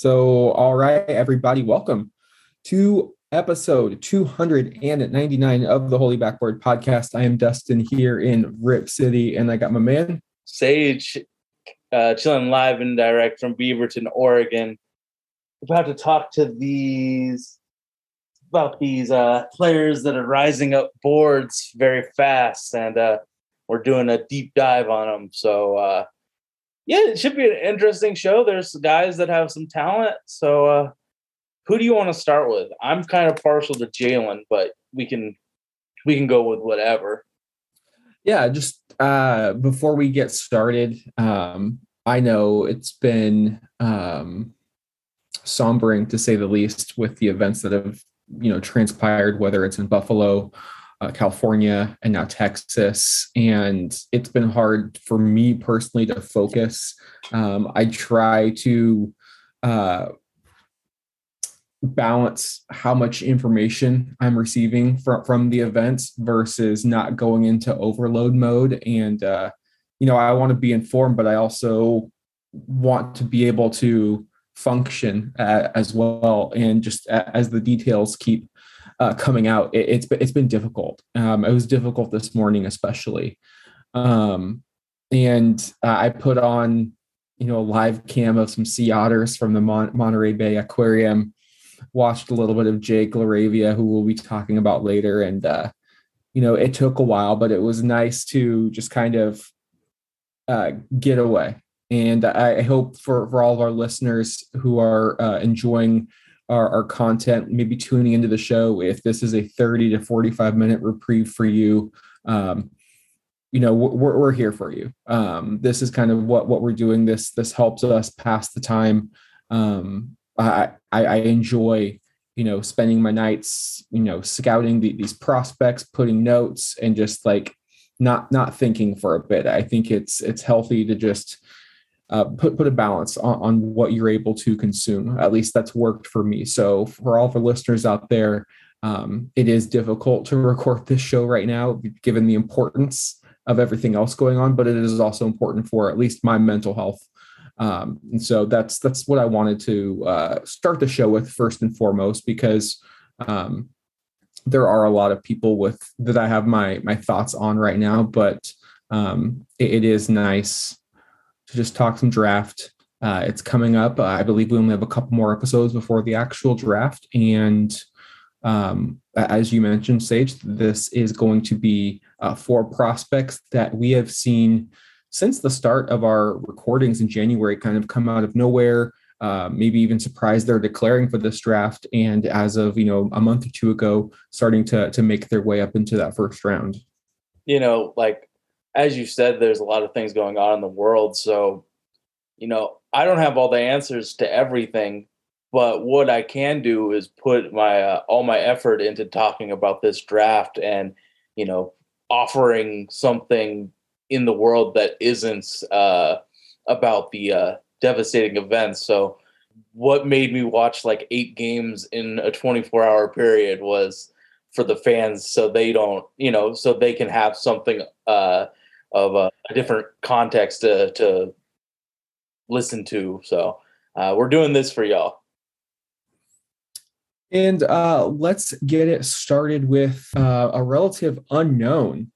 So, all right, everybody, welcome to episode 299 of the Holy Backboard podcast. I am Dustin here in Rip City, and I got my man Sage uh, chilling live and direct from Beaverton, Oregon. About to talk to these about these uh, players that are rising up boards very fast, and uh, we're doing a deep dive on them. So, uh, yeah, it should be an interesting show. There's guys that have some talent. So, uh, who do you want to start with? I'm kind of partial to Jalen, but we can we can go with whatever. Yeah, just uh, before we get started, um, I know it's been um, sombering to say the least with the events that have you know transpired, whether it's in Buffalo uh, California, and now Texas. And it's been hard for me personally to focus. Um, I try to uh, balance how much information I'm receiving from, from the events versus not going into overload mode. And, uh, you know, I want to be informed, but I also want to be able to function uh, as well. And just as the details keep uh, coming out, it, it's it's been difficult. Um, it was difficult this morning, especially. Um, and uh, I put on, you know, a live cam of some sea otters from the Mon- Monterey Bay Aquarium. Watched a little bit of Jake LaRavia, who we'll be talking about later, and uh, you know, it took a while, but it was nice to just kind of uh, get away. And I hope for for all of our listeners who are uh, enjoying our, our content, maybe tuning into the show, if this is a 30 to 45 minute reprieve for you, um, you know, we're, we're here for you. Um, this is kind of what, what we're doing. This, this helps us pass the time. Um, I, I, enjoy, you know, spending my nights, you know, scouting the, these prospects, putting notes and just like not, not thinking for a bit. I think it's, it's healthy to just, uh, put put a balance on, on what you're able to consume. At least that's worked for me. So for all the listeners out there, um, it is difficult to record this show right now, given the importance of everything else going on. But it is also important for at least my mental health. Um, and so that's that's what I wanted to uh, start the show with first and foremost, because um, there are a lot of people with that I have my my thoughts on right now. But um, it, it is nice to just talk some draft. Uh, it's coming up. Uh, I believe we only have a couple more episodes before the actual draft. And um, as you mentioned, Sage, this is going to be uh, prospects that we have seen since the start of our recordings in January kind of come out of nowhere. Uh, maybe even surprised they're declaring for this draft, and as of you know a month or two ago, starting to to make their way up into that first round. You know, like as you said, there's a lot of things going on in the world. So, you know, I don't have all the answers to everything, but what I can do is put my uh, all my effort into talking about this draft and, you know, offering something in the world that isn't uh, about the uh, devastating events. So, what made me watch like eight games in a 24 hour period was for the fans so they don't you know so they can have something uh of a, a different context to, to listen to. So uh, we're doing this for y'all. And uh, let's get it started with uh, a relative unknown.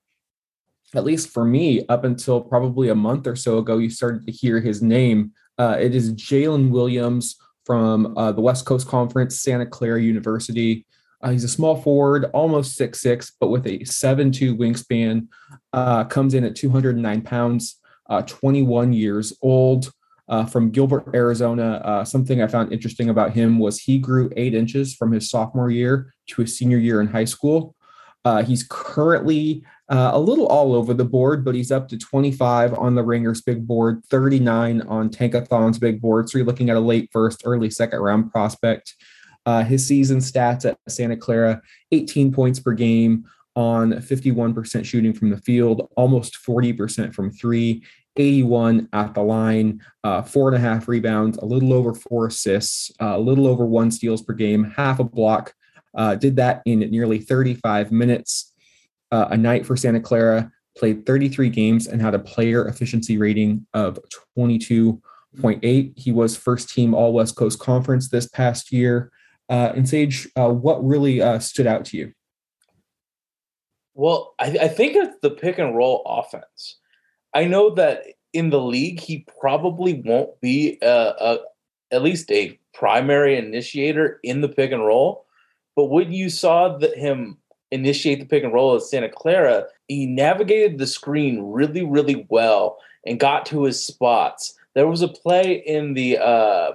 At least for me, up until probably a month or so ago, you started to hear his name. Uh, it is Jalen Williams from uh, the West Coast Conference, Santa Clara University. Uh, he's a small forward, almost six six, but with a seven two wingspan. Uh, comes in at 209 pounds, uh, 21 years old. Uh, from Gilbert, Arizona. Uh, something I found interesting about him was he grew eight inches from his sophomore year to his senior year in high school. Uh, he's currently a little all over the board, but he's up to 25 on the Ringers big board, 39 on Tankathon's big board. So you're looking at a late first, early second round prospect. Uh, his season stats at Santa Clara 18 points per game on 51% shooting from the field, almost 40% from three, 81 at the line, uh, four and a half rebounds, a little over four assists, uh, a little over one steals per game, half a block. Uh, did that in nearly 35 minutes uh, a night for Santa Clara. Played 33 games and had a player efficiency rating of 22.8. He was first team All West Coast Conference this past year. Uh, and Sage, uh, what really uh, stood out to you? Well, I, I think it's the pick and roll offense. I know that in the league, he probably won't be a, a, at least a primary initiator in the pick and roll. But when you saw him initiate the pick and roll at Santa Clara, he navigated the screen really, really well and got to his spots. There was a play in the uh,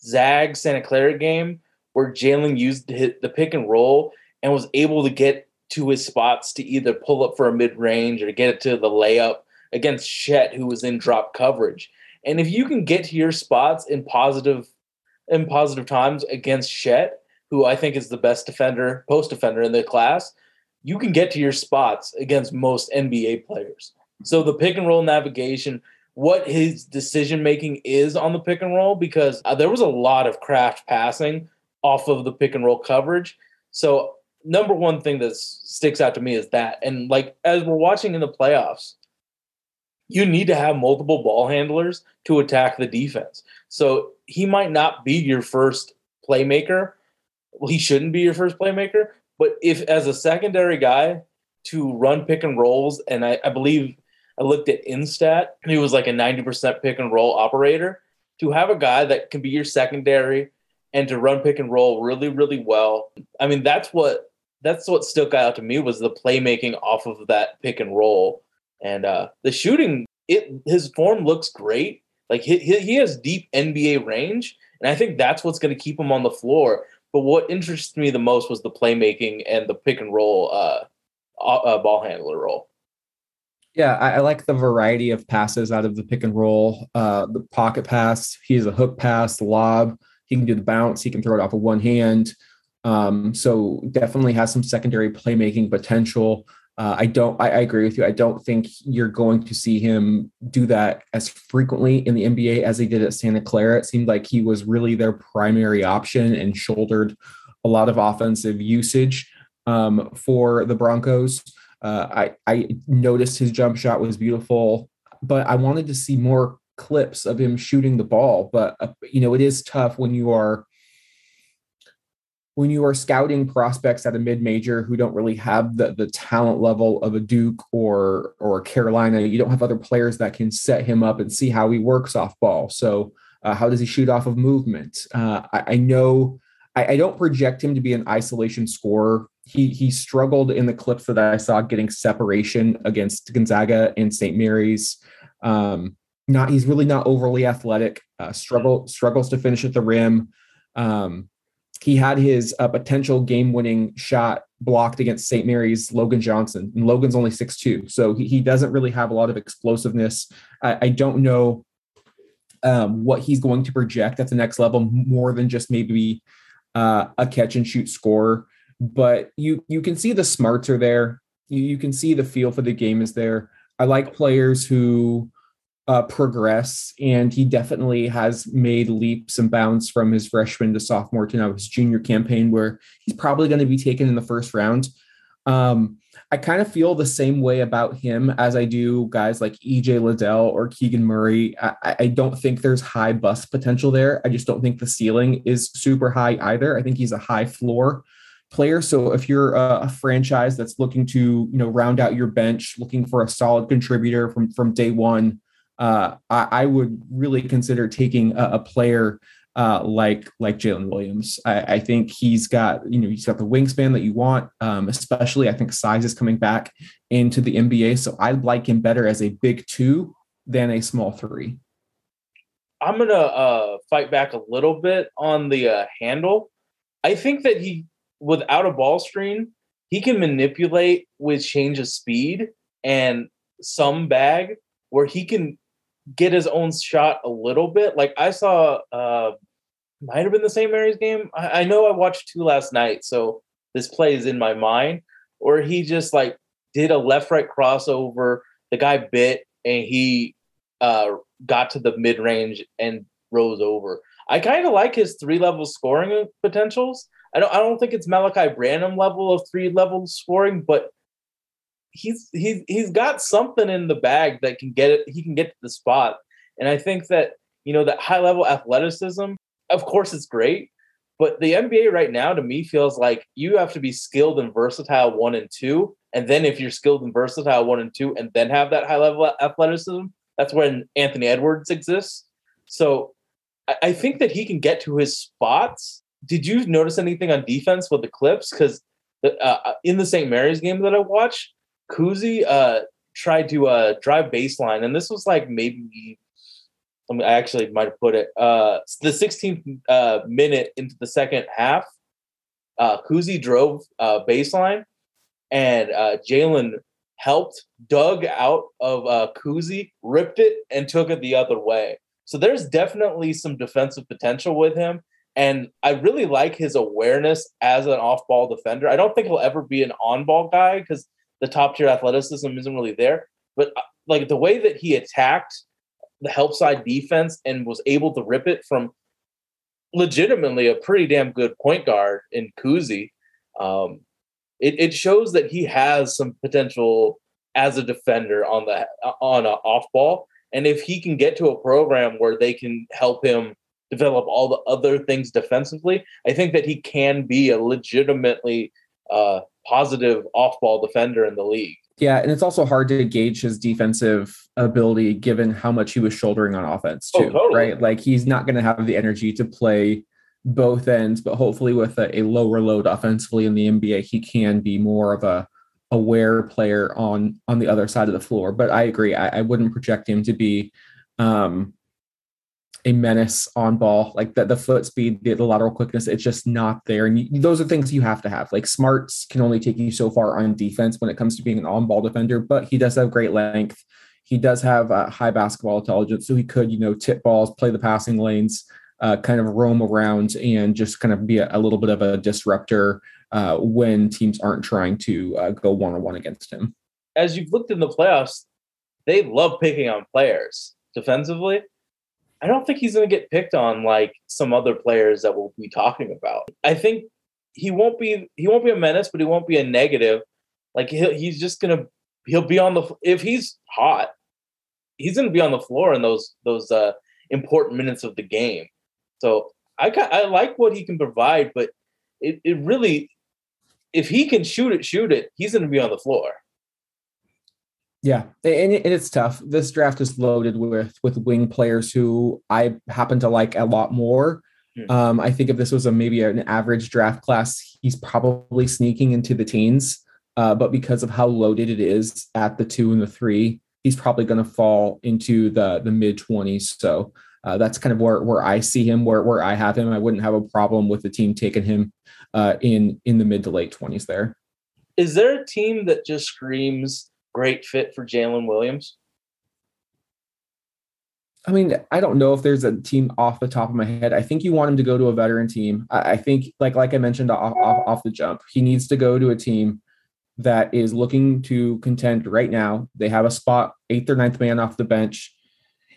Zag Santa Clara game where Jalen used the pick and roll and was able to get to his spots to either pull up for a mid range or to get it to the layup against Chet, who was in drop coverage. And if you can get to your spots in positive in positive times against Chet, who I think is the best defender, post defender in the class, you can get to your spots against most NBA players. So the pick and roll navigation, what his decision making is on the pick and roll, because uh, there was a lot of craft passing off of the pick and roll coverage. So number one thing that sticks out to me is that, and like as we're watching in the playoffs, you need to have multiple ball handlers to attack the defense. So he might not be your first playmaker. Well, he shouldn't be your first playmaker. But if as a secondary guy to run pick and rolls, and I, I believe I looked at Instat, he was like a 90% pick and roll operator. To have a guy that can be your secondary and to run pick and roll really, really well. I mean, that's what that's what stuck out to me was the playmaking off of that pick and roll. And uh the shooting, it his form looks great. Like he, he has deep NBA range, and I think that's what's going to keep him on the floor. But what interested me the most was the playmaking and the pick and roll uh, uh, ball handler role. Yeah, I, I, like the variety of passes out of the pick and roll. Uh, the pocket pass, He's a hook pass, lob. He can do the bounce. He can throw it off of one hand. Um, so definitely has some secondary playmaking potential. Uh, I don't. I, I, agree with you. I don't think you're going to see him do that as frequently in the NBA as he did at Santa Clara. It seemed like he was really their primary option and shouldered a lot of offensive usage um, for the Broncos. Uh, I, I noticed his jump shot was beautiful, but I wanted to see more clips of him shooting the ball. But uh, you know, it is tough when you are when you are scouting prospects at a mid-major who don't really have the, the talent level of a Duke or or Carolina, you don't have other players that can set him up and see how he works off ball. So uh, how does he shoot off of movement? Uh, I, I, know I, I, don't project him to be an isolation scorer. He he struggled in the clips that I saw getting separation against Gonzaga and St. Mary's. Um, not he's really not overly athletic. Uh, struggle struggles to finish at the rim. Um, he had his uh, potential game-winning shot blocked against St. Mary's Logan Johnson, and Logan's only six two, so he, he doesn't really have a lot of explosiveness. I, I don't know um, what he's going to project at the next level more than just maybe uh, a catch and shoot scorer. But you you can see the smarts are there. You, you can see the feel for the game is there. I like players who uh, progress, and he definitely has made leaps and bounds from his freshman to sophomore to now his junior campaign, where he's probably going to be taken in the first round. Um, I kind of feel the same way about him as I do guys like EJ Liddell or Keegan Murray. I, I, don't think there's high bust potential there. I just don't think the ceiling is super high either. I think he's a high floor player. So if you're a, a franchise that's looking to you know round out your bench, looking for a solid contributor from from day one, uh, I, I, would really consider taking a, a player uh, like like Jalen Williams. I, I, think he's got you know he's got the wingspan that you want. Um, especially I think size is coming back into the NBA, so I like him better as a big two than a small three. I'm gonna uh, fight back a little bit on the uh, handle. I think that he, without a ball screen, he can manipulate with change of speed and some bag where he can get his own shot a little bit. Like I saw, uh, might have been the St. Mary's game. I, I know I watched two last night, so this play is in my mind. Or he just like did a left right crossover. The guy bit and he uh, got to the mid range and rose over. I kind of like his three level scoring potentials. I don't I don't think it's Malaki Branham level of three level scoring, but he's he's he's got something in the bag that can get it. He can get to the spot, and I think that you know, that high level athleticism, of course, it's great. But the NBA right now, to me, feels like you have to be skilled and versatile one and two. And then if you're skilled and versatile one and two, and then have that high level athleticism, that's when Anthony Edwards exists. So I think that he can get to his spots. Did you notice anything on defense with the Clips? Because uh, uh, in the St. Mary's game that I watched, Kuhse uh, tried to uh, drive baseline, and this was like maybe I, I actually might have put it uh, the 16th uh, minute into the second half. Uh, Kuhse drove uh, baseline, and uh, Jalen helped, dug out of uh, Kuhse, ripped it, and took it the other way. So there's definitely some defensive potential with him. And I really like his awareness as an off ball defender. I don't think he'll ever be an on ball guy because the top tier athleticism isn't really there. But uh, like the way that he attacked the help side defense and was able to rip it from legitimately a pretty damn good point guard in Kuhse, um, it, it shows that he has some potential as a defender on the on a off ball. And if he can get to a program where they can help him develop all the other things defensively, I think that he can be a legitimately uh, positive off ball defender in the league. Yeah, and it's also hard to gauge his defensive ability given how much he was shouldering on offense oh, too, oh, totally. right? Like he's not going to have the energy to play both ends, but hopefully with a, a, lower load offensively in the NBA, he can be more of a aware player on on the other side of the floor. But I agree, I, I wouldn't project him to be um, a menace on ball, like the, the foot speed, the, the lateral quickness, it's just not there. And you, those are things you have to have. Like smarts can only take you so far on defense when it comes to being an on ball defender, but he does have great length. He does have uh, high basketball intelligence, so he could, you know, tip balls, play the passing lanes, uh, kind of roam around, and just kind of be a, a little bit of a disruptor uh, when teams aren't trying to uh, go one on one against him. As you've looked in the playoffs, they love picking on players defensively. I don't think he's going to get picked on like some other players that we'll be talking about. I think he won't be he won't be a menace, but he won't be a negative. Like he'll, he's just going to he'll be on the if he's hot, he's going to be on the floor in those those uh, important minutes of the game. So I I like what he can provide, but it, it really if he can shoot it, shoot it, he's going to be on the floor. Yeah, and, it's tough. This draft is loaded with with wing players who I happen to like a lot more. Um, I think if this was a maybe an average draft class, he's probably sneaking into the teens. Uh, but because of how loaded it is at the two and the three, he's probably going to fall into the the mid twenties. So uh, that's kind of where where I see him, where where I have him. I wouldn't have a problem with the team taking him uh, in in the mid to late twenties. There is there a team that just screams great fit for Jalen Williams? I mean, I don't know if there's a team off the top of my head. I think you want him to go to a veteran team. I, think, like like I mentioned off, off, off the jump, he needs to go to a team that is looking to contend right now. They have a spot, eighth or ninth man off the bench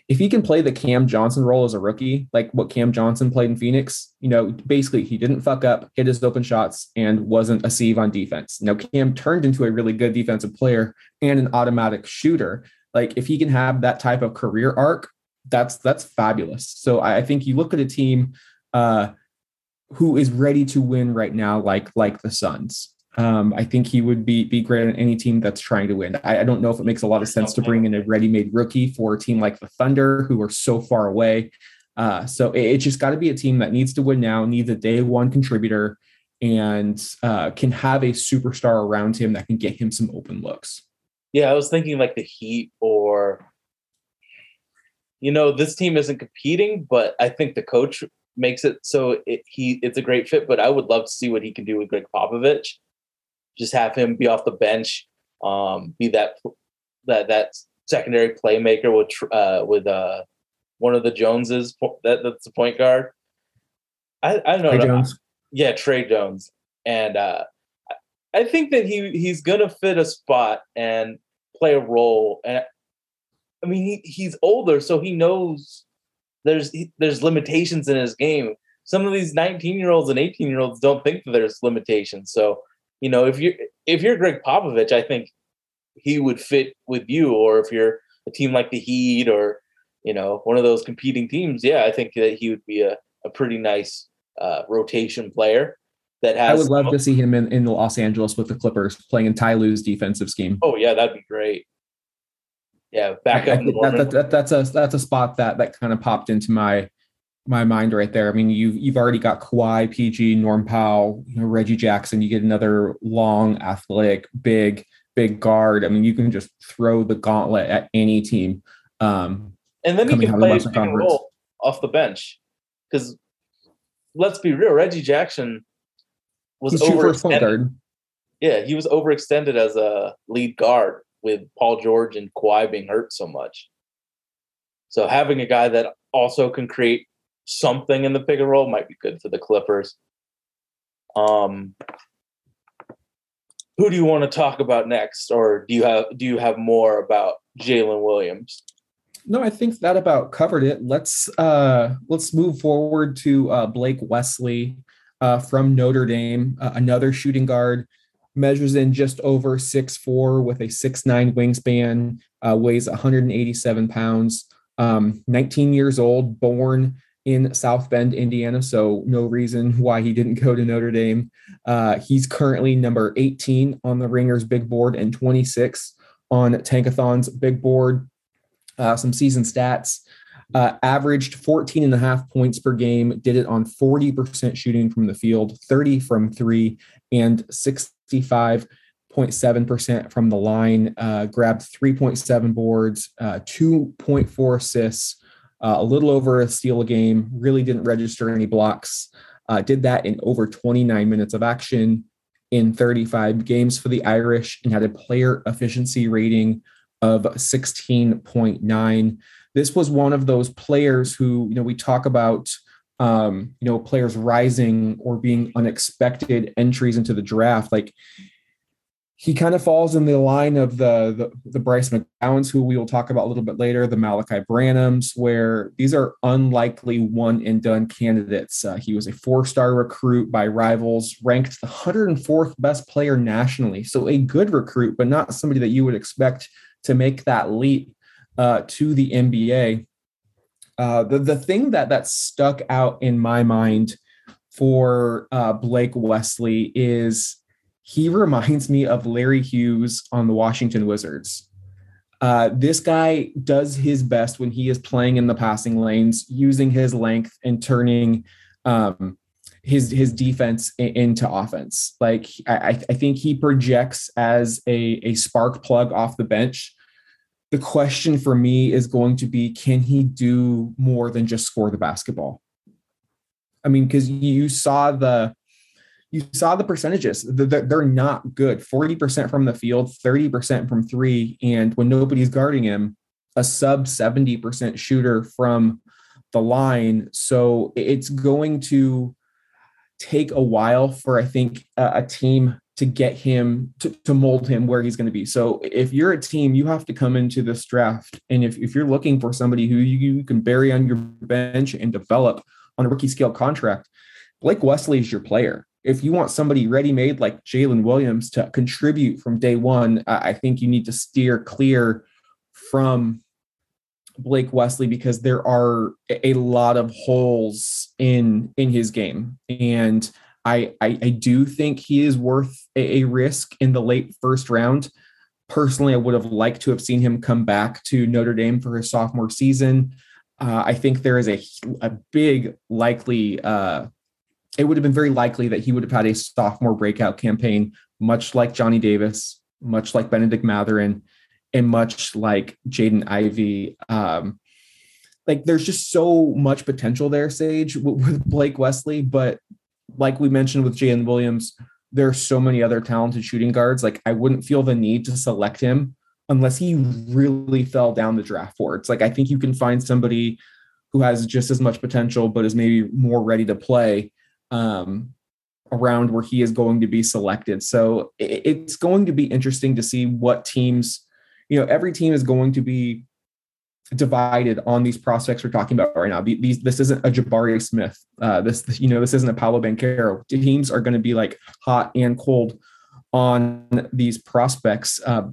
if he can play the Cam Johnson role as a rookie, like what Cam Johnson played in Phoenix, you know, basically he didn't fuck up, hit his open shots, and wasn't a sieve on defense. Now Cam turned into a really good defensive player and an automatic shooter. Like if he can have that type of career arc, that's that's fabulous. So I, think you look at a team uh, who is ready to win right now, like like the Suns. Um, I think he would be be great on any team that's trying to win. I, I, don't know if it makes a lot of sense to bring in a ready-made rookie for a team like the Thunder, who are so far away. Uh, so it, it's just got to be a team that needs to win now, needs a day one contributor, and uh, can have a superstar around him that can get him some open looks. Yeah, I was thinking like the Heat or, you know, this team isn't competing, but I think the coach makes it so it, he it's a great fit. But I would love to see what he can do with Gregg Popovich just have him be off the bench, um, be that that that secondary playmaker with uh, with uh, one of the Joneses. That that's the point guard. I I don't know. Jones. Yeah, Tre Jones, and uh, I think that he he's gonna fit a spot and play a role. And I mean, he, he's older, so he knows there's there's limitations in his game. Some of these 19 year olds and 18 year olds don't think that there's limitations. So you know, if you're if you're Gregg Popovich, I think he would fit with you. Or if you're a team like the Heat, or you know, one of those competing teams, yeah, I think that he would be a, a pretty nice uh, rotation player that has. I would love to see him in, in Los Angeles with the Clippers playing in Ty Lue's defensive scheme. Oh yeah, that'd be great. Yeah, back up. That, that, that, that's a that's a spot that that kind of popped into my my mind right there. I mean, you've you've already got Kawhi, PG, Norm Powell, you know, Reggie Jackson. You get another long, athletic, big, big guard. I mean, you can just throw the gauntlet at any team. Um, and then you can play pick and roll off the bench. Because let's be real, Reggie Jackson was overextended. Yeah, he was overextended as a lead guard with Paul George and Kawhi being hurt so much. So having a guy that also can create something in the pick and roll might be good for the Clippers. Um, who do you want to talk about next, or do you have do you have more about Jalen Williams? No, I think that about covered it. Let's uh, let's move forward to uh, Blake Wesley uh, from Notre Dame, uh, another shooting guard, measures in just over six four with a six nine wingspan, uh, weighs 187 pounds, um, 19 years old, born in South Bend, Indiana. So no reason why he didn't go to Notre Dame. Uh, he's currently number 18 on the Ringers big board and 26 on Tankathon's big board uh, some season stats. Uh, averaged 14 and a half points per game, did it on 40% shooting from the field, 30 from three, and 65.7% from the line. Uh, grabbed 3.7 boards, uh, 2.4 assists, uh, a little over a steal a game, really didn't register any blocks. Uh, did that in over 29 minutes of action in 35 games for the Irish and had a player efficiency rating of 16.9. This was one of those players who, you know, we talk about, um, you know, players rising or being unexpected entries into the draft. Like he kind of falls in the line of the, the, the Bryce McGowens, who we will talk about a little bit later, the Malaki Branhams, where these are unlikely one and done candidates. Uh, he was a four star recruit by rivals, ranked the 104th best player nationally. So a good recruit, but not somebody that you would expect to make that leap uh, to the NBA. Uh, the the thing that that stuck out in my mind for uh, Blake Wesley is he reminds me of Larry Hughes on the Washington Wizards. Uh, this guy does his best when he is playing in the passing lanes, using his length and turning um, his his defense into offense. Like I, I think he projects as a, a spark plug off the bench the question for me is going to be can he do more than just score the basketball? I mean, because you saw the you saw the percentages. They're not good. 40% from the field, 30% from three. And when nobody's guarding him, a sub 70% shooter from the line. So it's going to take a while for, I think, a, team to get him to, to mold him where he's going to be. So if you're a team, you have to come into this draft. And if, if you're looking for somebody who you, you can bury on your bench and develop on a rookie scale contract, Blake Wesley is your player. If you want somebody ready made like Jalen Williams to contribute from day one, I think you need to steer clear from Blake Wesley because there are a lot of holes in in his game. And I, I, I do think he is worth a, a, risk in the late first round. Personally, I would have liked to have seen him come back to Notre Dame for his sophomore season. Uh, I think there is a, a big likely, uh, it would have been very likely that he would have had a sophomore breakout campaign, much like Johnny Davis, much like Bennedict Mathurin, and much like Jaden Ivey. Um, like there's just so much potential there, Sage, with, with Blake Wesley, but like we mentioned with Jalen Williams, there are so many other talented shooting guards. Like I wouldn't feel the need to select him unless he really fell down the draft boards. Like I think you can find somebody who has just as much potential, but is maybe more ready to play um, around where he is going to be selected. So it's going to be interesting to see what teams, you know, every team is going to be divided on these prospects we're talking about right now. These this isn't a Jabari Smith. Uh, this you know this isn't a Paolo Banchero. Teams are going to be like hot and cold on these prospects. Uh,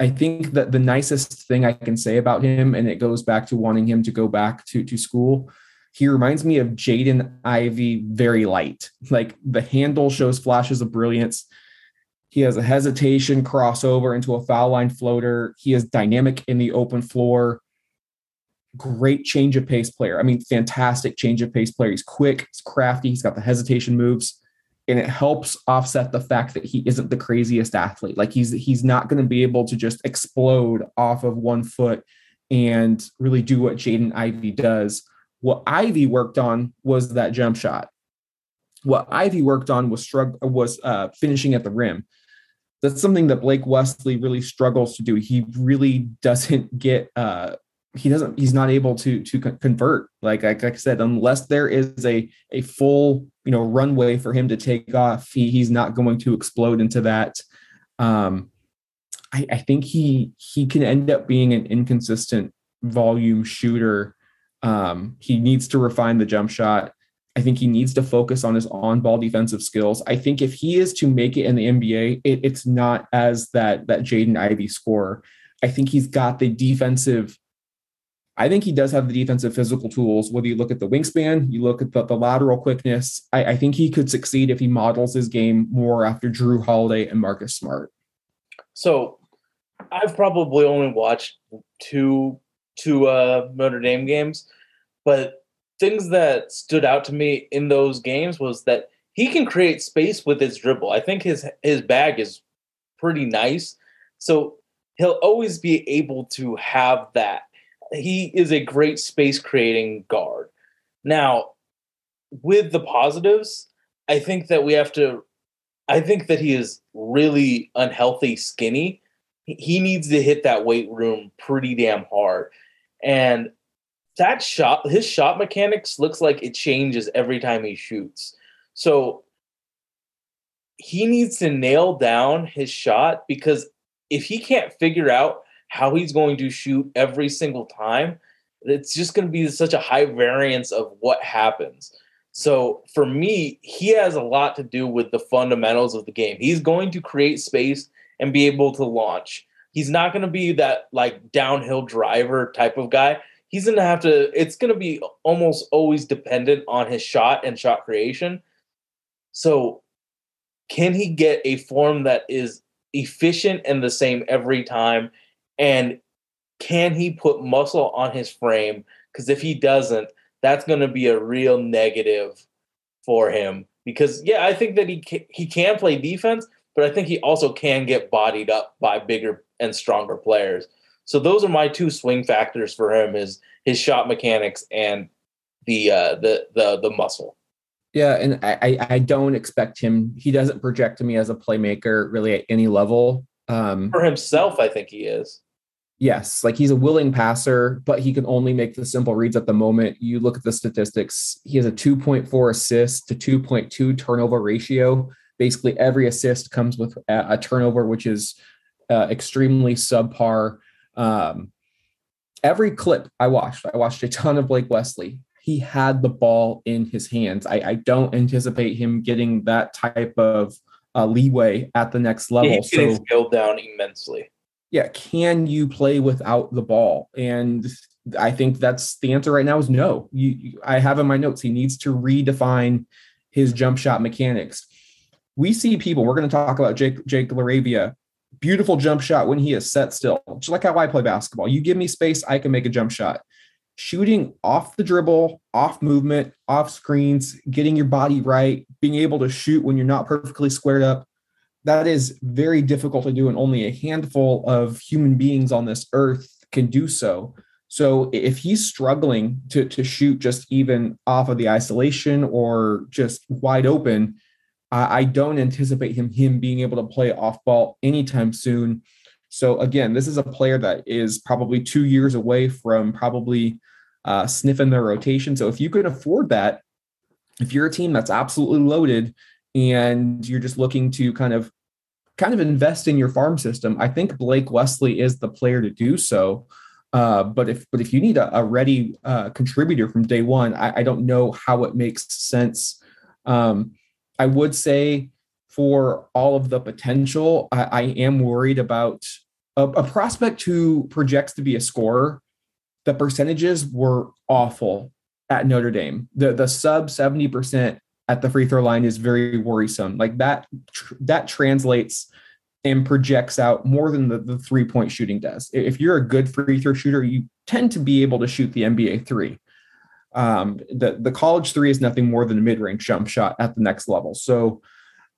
I think that the nicest thing I can say about him, and it goes back to wanting him to go back to, to school, he reminds me of Jaden Ivey very light. Like the handle shows flashes of brilliance. He has a hesitation crossover into a foul line floater. He is dynamic in the open floor. Great change of pace player. I mean, fantastic change of pace player. He's quick, he's crafty, he's got the hesitation moves and it helps offset the fact that he isn't the craziest athlete. Like he's he's not going to be able to just explode off of one foot and really do what Jaden Ivey does. What Ivey worked on was that jump shot. What Ivey worked on was struggle was uh, finishing at the rim. That's something that Blake Wesley really struggles to do. He really doesn't get uh, he doesn't he's not able to to convert like, like i said unless there is a a full you know runway for him to take off he, he's not going to explode into that um I, I think he he can end up being an inconsistent volume shooter um he needs to refine the jump shot I think he needs to focus on his on-ball defensive skills. I think if he is to make it in the NBA, it, it's not as that that Jaden Ivey scorer. I think he's got the defensive I think he does have the defensive physical tools. Whether you look at the wingspan, you look at the, the lateral quickness, I, I, think he could succeed if he models his game more after Jrue Holiday and Marcus Smart. So I've probably only watched two two uh, Notre Dame games, but things that stood out to me in those games was that he can create space with his dribble. I think his his bag is pretty nice. So he'll always be able to have that he is a great space creating guard. Now, with the positives, I think that we have to I think that he is really unhealthy skinny. He needs to hit that weight room pretty damn hard. And that shot his shot mechanics looks like it changes every time he shoots. So he needs to nail down his shot because if he can't figure out how he's going to shoot every single time, it's just going to be such a high variance of what happens. So for me, he has a lot to do with the fundamentals of the game. He's going to create space and be able to launch. He's not going to be that like downhill driver type of guy. He's going to have to, it's going to be almost always dependent on his shot and shot creation. So can he get a form that is efficient and the same every time and can he put muscle on his frame? Because if he doesn't, that's going to be a real negative for him. Because yeah, I think that he can, he can play defense, but I think he also can get bodied up by bigger and stronger players. So those are my two swing factors for him: is his shot mechanics and the uh, the the the muscle. Yeah, and I I don't expect him. He doesn't project to me as a playmaker really at any level. Um, For himself, I think he is. Yes, like he's a willing passer, but he can only make the simple reads at the moment. You look at the statistics, he has a 2.4 assist to 2.2 turnover ratio. Basically, every assist comes with a, a turnover, which is uh, extremely subpar. Um, every clip I watched, I watched a ton of Blake Wesley. He had the ball in his hands. I, I don't anticipate him getting that type of uh, leeway at the next level. He's getting so, scaled down immensely. Yeah, can you play without the ball? And I think that's the answer right now is no. You, you, I have in my notes he needs to redefine his jump shot mechanics. We see people. We're going to talk about Jake Jake LaRavia. Beautiful jump shot when he is set still, just like how I play basketball. You give me space, I can make a jump shot shooting off the dribble, off movement, off screens, getting your body right, being able to shoot when you're not perfectly squared up. That is very difficult to do, and only a handful of human beings on this earth can do so. So if he's struggling to, to shoot just even off of the isolation or just wide open, I, don't anticipate him him being able to play off ball anytime soon. So again, this is a player that is probably two years away from probably uh, sniffing their rotation. So if you can afford that, if you're a team that's absolutely loaded and you're just looking to kind of kind of invest in your farm system, I think Blake Wesley is the player to do so. Uh, but if but if you need a, a ready uh, contributor from day one, I, I, don't know how it makes sense. Um, I would say for all of the potential, I, I am worried about a, a prospect who projects to be a scorer, the percentages were awful at Notre Dame. The the sub 70% at the free throw line is very worrisome. Like that tr- that translates and projects out more than the, the three point shooting does. If you're a good free throw shooter, you tend to be able to shoot the NBA three. Um, the the college three is nothing more than a mid range jump shot at the next level. So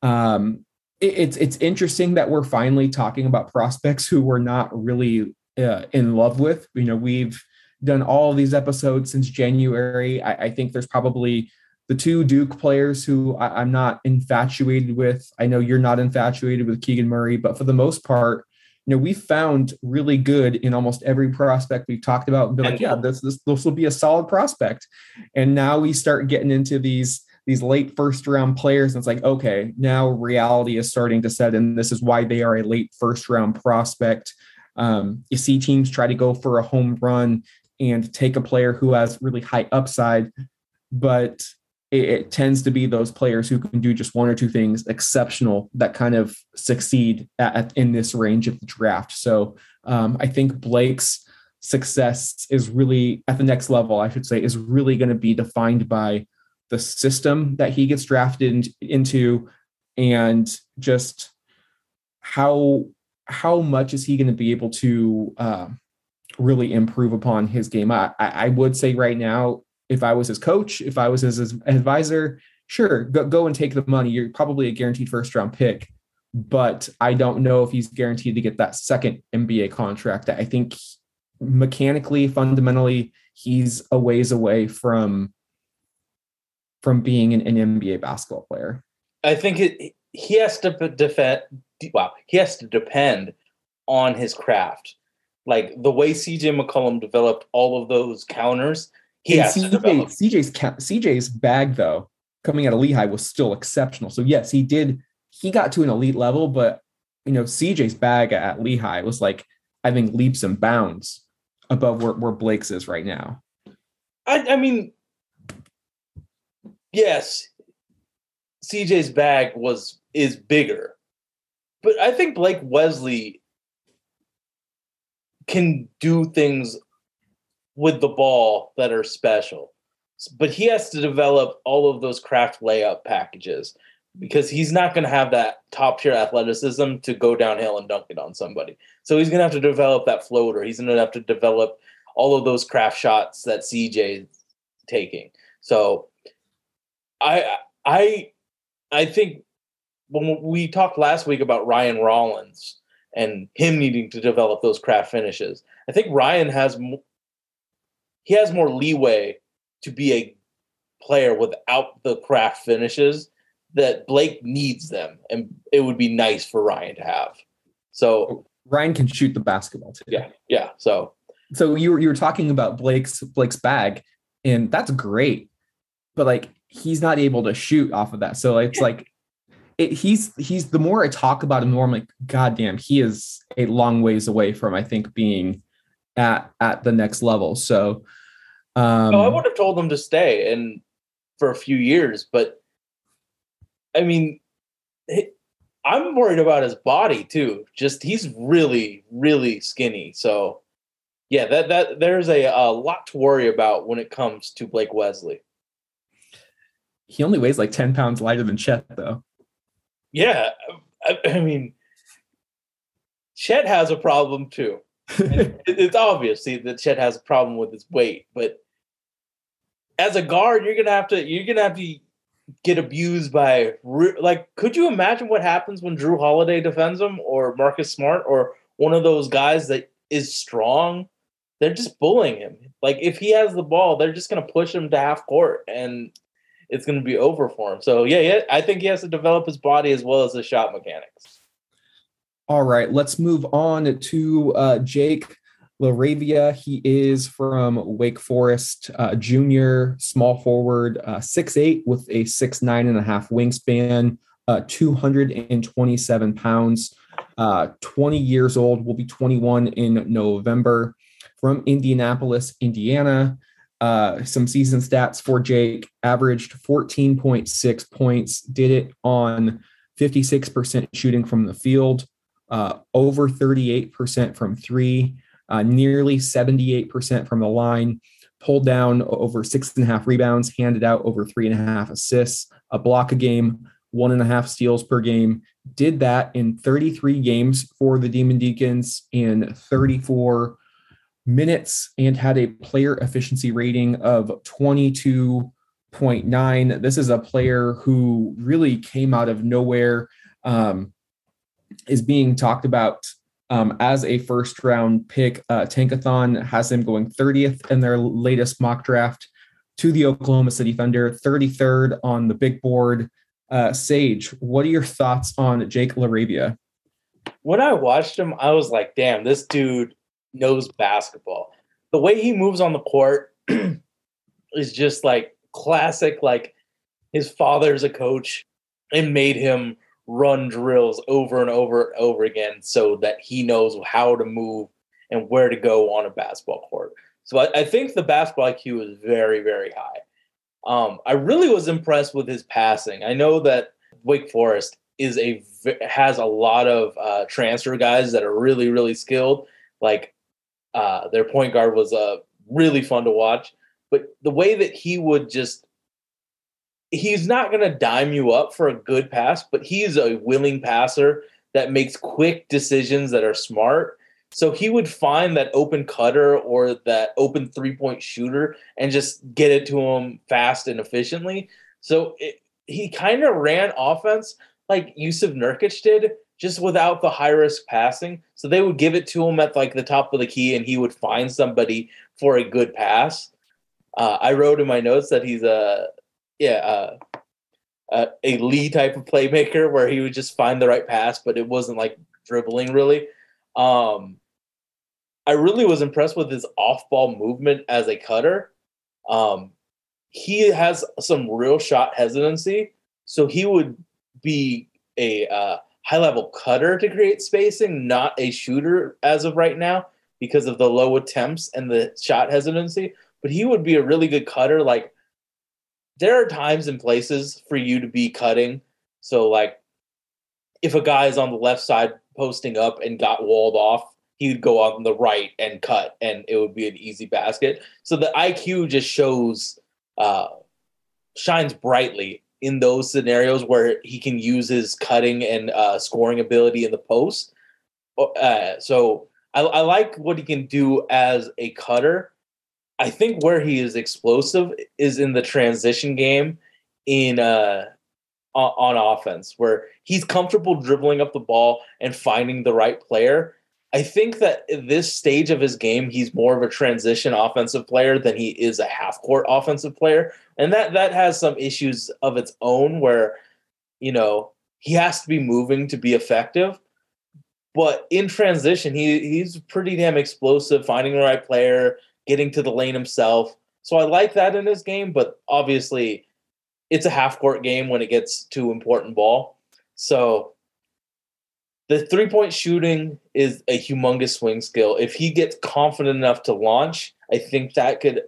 um, it, it's it's interesting that we're finally talking about prospects who we're not really uh, in love with. You know, we've done all these episodes since January. I, I think there's probably the two Duke players who I, am not infatuated with. I know you're not infatuated with Keegan Murray, but for the most part, you know, we found really good in almost every prospect we've talked about and be like, yeah, this, this this will be a solid prospect. And now we start getting into these these late first round players. And it's like, okay, now reality is starting to set in. This is why they are a late first round prospect. Um, you see teams try to go for a home run and take a player who has really high upside, but it, it, tends to be those players who can do just one or two things exceptional that kind of succeed at, at in this range of the draft. So um, I think Blake's success is really at the next level, I should say, is really going to be defined by the system that he gets drafted into and just how how much is he going to be able to uh, really improve upon his game I, I would say right now if i was his coach if i was his, advisor sure go, go and take the money you're probably a guaranteed first round pick but i don't know if he's guaranteed to get that second nba contract i think mechanically fundamentally he's a ways away from from being an, an NBA basketball player? I think it, he has to defend. Wow, he has to depend on his craft. Like the way CJ McCollum developed all of those counters, he and CJ. CJ's CJ's bag though, coming out of Lehigh was still exceptional. So yes, he did. He got to an elite level, but you know CJ's bag at Lehigh was like I think leaps and bounds above where, where Blake's is right now. I, I mean, yes, CJ's bag was is bigger, but I think Blake Wesley can do things with the ball that are special. But he has to develop all of those craft layup packages because he's not going to have that top tier athleticism to go downhill and dunk it on somebody. So he's going to have to develop that floater. He's going to have to develop all of those craft shots that CJ is taking. So I I I think when we talked last week about Ryan Rollins and him needing to develop those craft finishes, I think Ryan has he has more leeway to be a player without the craft finishes that Blake needs them, and it would be nice for Ryan to have. So Ryan can shoot the basketball too. Yeah, yeah. So so you were you were talking about Blake's Blake's bag, and that's great, but like he's not able to shoot off of that. So it's like it, he's he's the more I talk about him, the more I'm like, God damn, he is a long ways away from I think being at at the next level. So um, oh, I would have told him to stay and for a few years, but I mean, I'm worried about his body too. Just he's really, really skinny. So yeah, that that there's a, a lot to worry about when it comes to Blake Wesley. He only weighs like 10 pounds lighter than Chet, though. Yeah. I, I mean, Chet has a problem too. it's obvious See, that Chet has a problem with his weight, but as a guard, you're gonna have to you're gonna have to get abused by like. Could you imagine what happens when Jrue Holiday defends him, or Marcus Smart, or one of those guys that is strong? They're just bullying him. Like if he has the ball, they're just gonna push him to half court, and it's going to be over for him. So yeah, yeah, I think he has to develop his body as well as his shot mechanics. All right, let's move on to uh, Jake LaRavia. He is from Wake Forest, uh, junior, small forward, uh, six eight with a six nine and a half wingspan, uh, 227 pounds, uh, 20 years old, will be 21 in November. From Indianapolis, Indiana. Uh, some season stats for Jake averaged 14.6 points, did it on 56% shooting from the field, uh, over 38% from three, uh, nearly 78% from the line, pulled down over six and a half rebounds, handed out over three and a half assists, a block a game, one and a half steals per game. Did that in 33 games for the Demon Deacons in 34 minutes and had a player efficiency rating of 22.9. This is a player who really came out of nowhere, um, is being talked about um, as a first round pick. Uh, Tankathon has him going 30th in their latest mock draft to the Oklahoma City Thunder, 33rd on the big board. Uh, Sage, what are your thoughts on Jake LaRavia? When I watched him, I was like, damn, this dude knows basketball. The way he moves on the court is just like classic, like his father's a coach and made him run drills over and over and over again so that he knows how to move and where to go on a basketball court. So I, I think the basketball IQ is very, very high. Um, I really was impressed with his passing. I know that Wake Forest is a has a lot of uh, transfer guys that are really, really skilled. Like uh, their point guard was uh, really fun to watch, but the way that he would just he's not going to dime you up for a good pass, but he's a willing passer that makes quick decisions that are smart. So he would find that open cutter or that open three point shooter and just get it to him fast and efficiently. So it, he kind of ran offense like Jusuf Nurkic did, just without the high risk passing. So they would give it to him at like the top of the key and he would find somebody for a good pass. Uh, I wrote in my notes that he's a yeah, uh, uh, a Lee type of playmaker where he would just find the right pass, but it wasn't like dribbling really. Um, I really was impressed with his off-ball movement as a cutter. Um, he has some real shot hesitancy, so he would be a uh, high-level cutter to create spacing, not a shooter as of right now because of the low attempts and the shot hesitancy. But he would be a really good cutter, like there are times and places for you to be cutting. So like if a guy is on the left side posting up and got walled off, he would go on the right and cut and it would be an easy basket. So the IQ just shows uh shines brightly in those scenarios where he can use his cutting and uh, scoring ability in the post. Uh, so I, I like what he can do as a cutter I think where he is explosive is in the transition game in uh on, offense where he's comfortable dribbling up the ball and finding the right player. I think that at this stage of his game, he's more of a transition offensive player than he is a half court offensive player. And that that has some issues of its own where, you know, he has to be moving to be effective. But in transition, he he's pretty damn explosive, finding the right player, getting to the lane himself. So I like that in his game, but obviously it's a half court game when it gets to important ball. So the three point shooting is a humongous swing skill. If he gets confident enough to launch, I think that could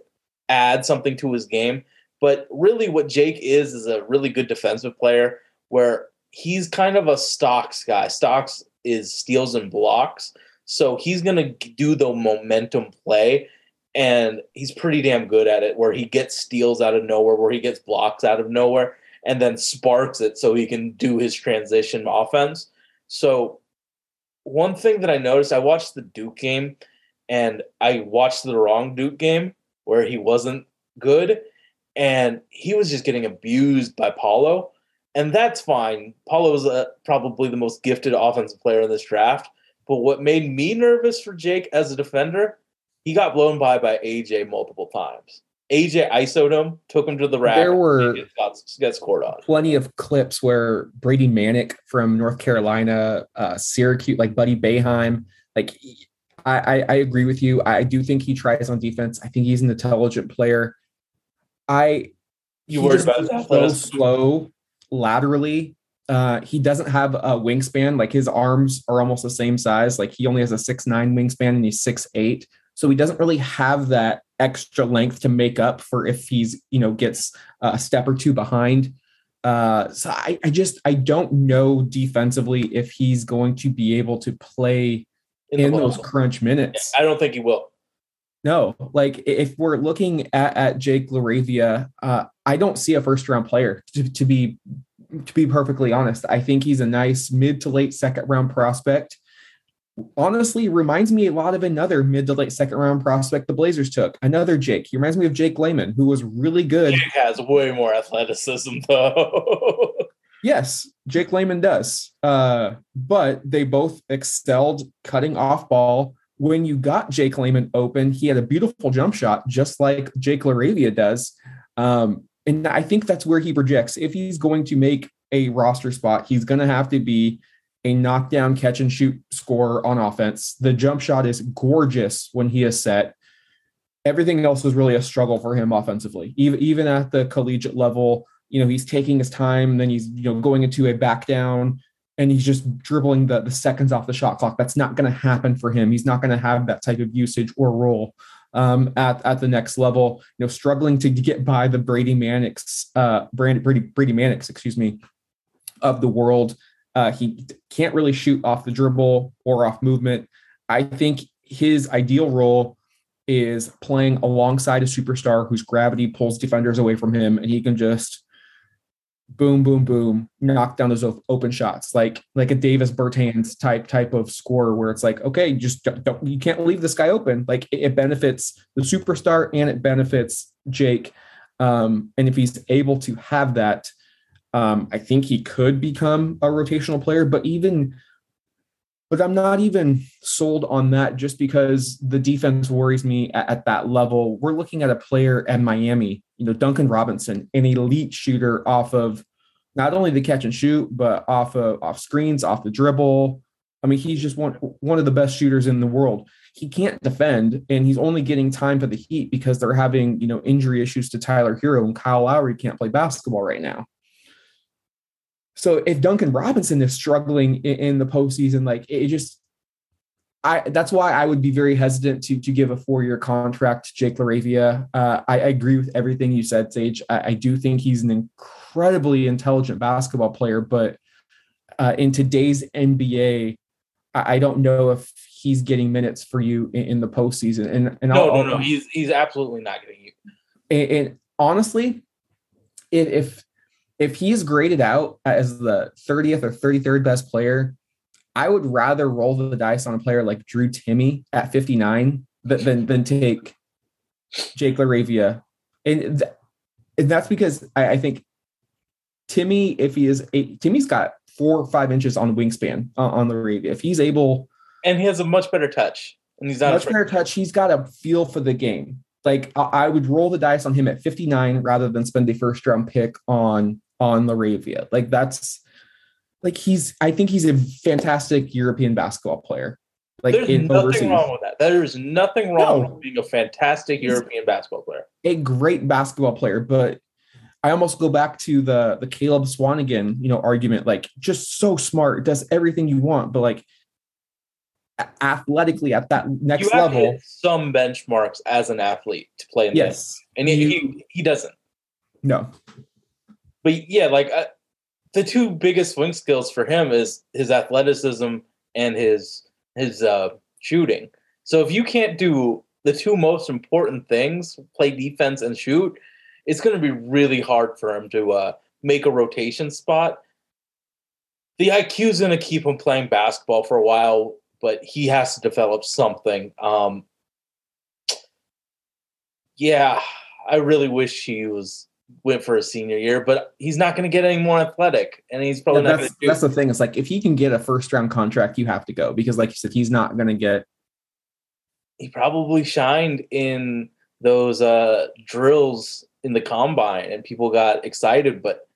add something to his game. But really, what Jake is is a really good defensive player where he's kind of a stocks guy. Stocks is steals and blocks. So he's going to do the momentum play and he's pretty damn good at it where he gets steals out of nowhere where he gets blocks out of nowhere and then sparks it so he can do his transition offense. So one thing that i noticed i watched the duke game and i watched the wrong duke game where he wasn't good and he was just getting abused by Paolo and that's fine. Paolo is uh, probably the most gifted offensive player in this draft but what made me nervous for jake as a defender he got blown by by AJ multiple times. AJ isoed him, took him to the rack. There were got, got scored on. Plenty of clips where Brady Manek from North Carolina, uh, Syracuse, like Buddy Boeheim, like I, I, I agree with you. I do think he tries on defense. I think he's an intelligent player. I you worried about that? So slow laterally. Uh, he doesn't have a wingspan. Like his arms are almost the same size. Like he only has a six nine wingspan and he's six eight. So he doesn't really have that extra length to make up for if he's, you know, gets a step or two behind. Uh, so I, I just I don't know defensively if he's going to be able to play in, in those crunch minutes. I don't think he will. No, like if we're looking at, at Jake LaRavia, uh, I don't see a first round player to, to be to be perfectly honest. I think he's a nice mid to late second round prospect. Honestly, reminds me a lot of another mid to late second round prospect the Blazers took. Another Jake. He reminds me of Jake Layman, who was really good. Jake has way more athleticism, though. yes, Jake Layman does. Uh, but they both excelled cutting off ball. When you got Jake Layman open, he had a beautiful jump shot, just like Jake LaRavia does. Um, and I think that's where he projects. If he's going to make a roster spot, he's going to have to be a knockdown catch and shoot scorer on offense. The jump shot is gorgeous when he is set. Everything else was really a struggle for him offensively. Even even at the collegiate level, you know, he's taking his time, then he's you know going into a back down and he's just dribbling the, the seconds off the shot clock. That's not going to happen for him. He's not going to have that type of usage or role um, at, at the next level, you know, struggling to get by the Brady Maneks, uh, Brady, Brady, Brady Maneks, excuse me, of the world. Uh, he can't really shoot off the dribble or off movement. I think his ideal role is playing alongside a superstar whose gravity pulls defenders away from him, and he can just boom, boom, boom, knock down those open shots, like like a Davis Bertans type type of scorer, where it's like, okay, just don't, don't you can't leave this guy open. Like it, it, benefits the superstar and it benefits Jake. Um, and if he's able to have that, um, I think he could become a rotational player. But even, but I'm not even sold on that just because the defense worries me at, at that level. We're looking at a player at Miami you know, Duncan Robinson, an elite shooter off of not only the catch and shoot, but off of off screens, off the dribble. I mean, he's just one one of the best shooters in the world. He can't defend, and he's only getting time for the Heat because they're having you know injury issues to Tyler Herro and Kyle Lowry can't play basketball right now. So if Duncan Robinson is struggling in, in the postseason, like it just I, that's why I would be very hesitant to to give a four year contract to Jake LaRavia. Uh, I, I, agree with everything you said, Sage. I, I, do think he's an incredibly intelligent basketball player, but uh, in today's NBA, I, I, don't know if he's getting minutes for you in, in the postseason. And and no, I'll, no, no, he's he's absolutely not getting you. And, and honestly, if if if he's graded out as the 30th or 33rd best player I would rather roll the dice on a player like Drew Timme at 59 than than, take Jake LaRavia. And, th- and that's because I, I, think Timme, if he is, a, Timme's got four or five inches on wingspan uh, on LaRavia. If he's able, and he has a much better touch, and he's not much better touch. He's got a feel for the game. Like I, I would roll the dice on him at 59 rather than spend a first round pick on on LaRavia. Like that's like he's I think he's a fantastic European basketball player. Like there's nothing overseas. wrong with that. There is nothing wrong no. with being a fantastic he's European basketball player. A great basketball player, but I almost go back to the the Caleb Swanigan, you know, argument. Like just so smart, does everything you want, but like athletically at that next level, some benchmarks as an athlete to play in yes, and he, he, he doesn't. No, but yeah, like uh, the two biggest swing skills for him is his athleticism and his his uh, shooting. So if you can't do the two most important things, play defense and shoot, it's going to be really hard for him to uh, make a rotation spot. The IQ is going to keep him playing basketball for a while, but he has to develop something. Um, yeah, I really wish he was went for a senior year, but he's not going to get any more athletic, and he's probably yeah, not to. That's the thing. It's like if he can get a first round contract, you have to go because, like you said, he's not going to get. He probably shined in those uh, drills in the combine, and people got excited. But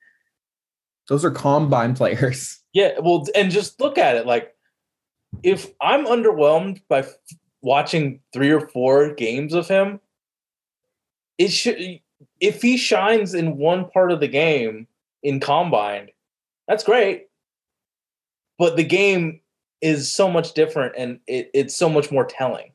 those are combine players. Yeah, well, and just look at it. Like, if I'm underwhelmed by f- watching three or four games of him, it should if he shines in one part of the game in combine, that's great. But the game is so much different and it, it's so much more telling.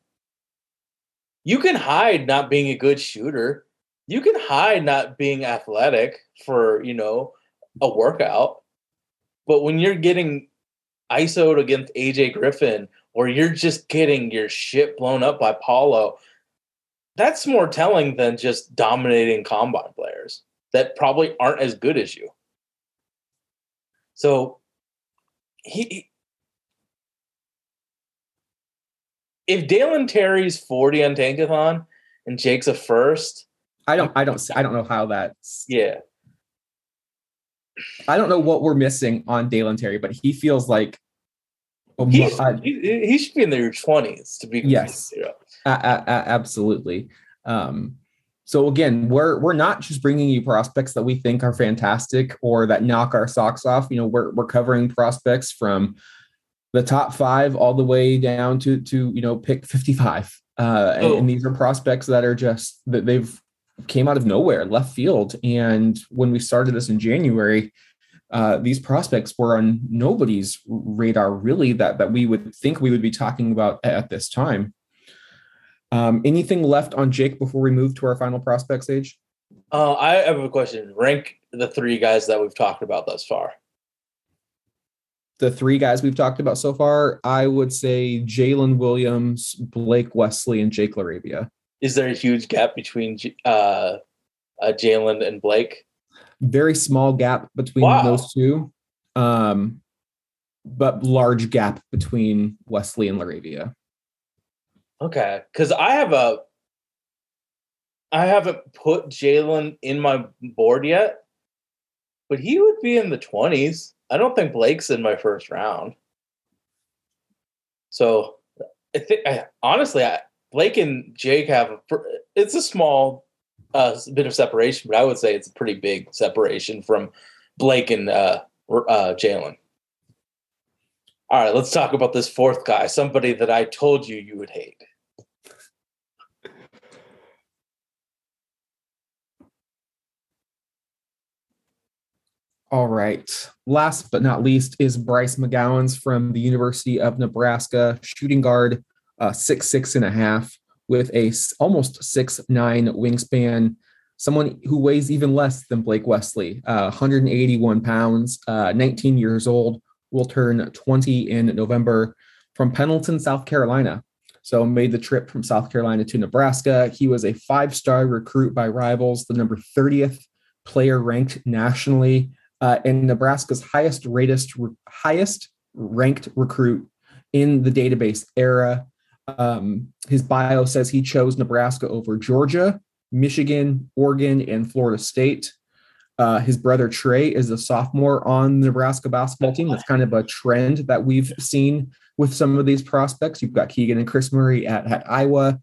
You can hide not being a good shooter. You can hide not being athletic for, you know, a workout. But when you're getting ISO'd against AJ Griffin, or you're just getting your shit blown up by Paolo, that's more telling than just dominating combine players that probably aren't as good as you. So he if Dalen Terry's 40 on Tankathon and Jake's a first, I don't I don't I don't know how that's yeah. I don't know what we're missing on Dalen Terry, but he feels like he, uh, he, he should be in their 20s to be yes, a, a, a, absolutely. Um, so again, we're we're not just bringing you prospects that we think are fantastic or that knock our socks off. You know, we're we're covering prospects from the top five all the way down to to you know pick 55 uh and, and, these are prospects that are just that they've came out of nowhere left field and when we started this in january uh, these prospects were on nobody's radar really that that we would think we would be talking about at this time. Um, anything left on Jake before we move to our final prospect Sage? Uh, I have a question. Rank the three guys that we've talked about thus far. The three guys we've talked about so far, I would say Jalen Williams, Blake Wesley, and Jake LaRavia. Is there a huge gap between uh, uh, Jalen and Blake? very small gap between wow. those two, um, but large gap between Wesley and LaRavia. Okay, because I have a, I haven't put Jalen in my board yet, but he would be in the twenties. I don't think Blake's in my first round. So, I think honestly, I, Blake and Jake have a, it's a small a bit of separation, but I would say it's a pretty big separation from Blake and uh, uh, Jalen. All right, let's talk about this fourth guy, somebody that I told you you would hate. All right. Last but not least is Bryce McGowens from the University of Nebraska, shooting guard, uh, six six and a half with a almost six nine wingspan, someone who weighs even less than Blake Wesley, uh, 181 pounds, uh, 19 years old, will turn 20 in November from Pendleton, South Carolina. So made the trip from South Carolina to Nebraska. He was a five-star recruit by Rivals, the number 30th player ranked nationally, uh, and Nebraska's highest rated, highest ranked recruit in the database era um, his bio says he chose Nebraska over Georgia, Michigan, Oregon, and Florida State. Uh, his brother Trey is a sophomore on the Nebraska basketball team. That's kind of a trend that we've seen with some of these prospects. You've got Keegan and Kris Murray at, at Iowa.